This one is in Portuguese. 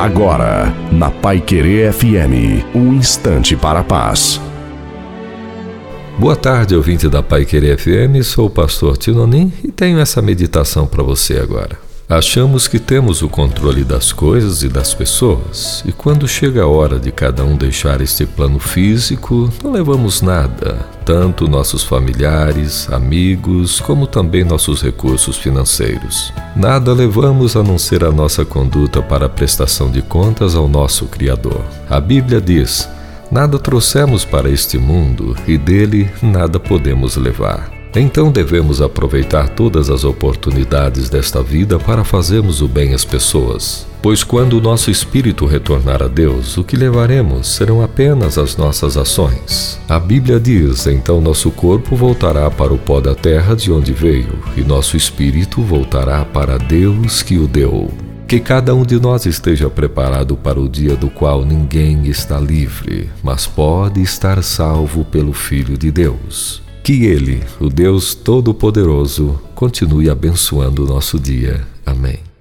Agora, na Pai Querer FM, um instante para a paz. Boa tarde, ouvinte da Pai Querer FM. Sou o pastor Tinonim e tenho essa meditação para você agora. Achamos que temos o controle das coisas e das pessoas, e quando chega a hora de cada um deixar este plano físico, não levamos nada, tanto nossos familiares, amigos, como também nossos recursos financeiros. Nada levamos a não ser a nossa conduta para a prestação de contas ao nosso Criador. A Bíblia diz: Nada trouxemos para este mundo e dele nada podemos levar. Então devemos aproveitar todas as oportunidades desta vida para fazermos o bem às pessoas. Pois quando o nosso espírito retornar a Deus, o que levaremos serão apenas as nossas ações. A Bíblia diz: então nosso corpo voltará para o pó da terra de onde veio, e nosso espírito voltará para Deus que o deu. Que cada um de nós esteja preparado para o dia do qual ninguém está livre, mas pode estar salvo pelo Filho de Deus. Que Ele, o Deus Todo-Poderoso, continue abençoando o nosso dia. Amém.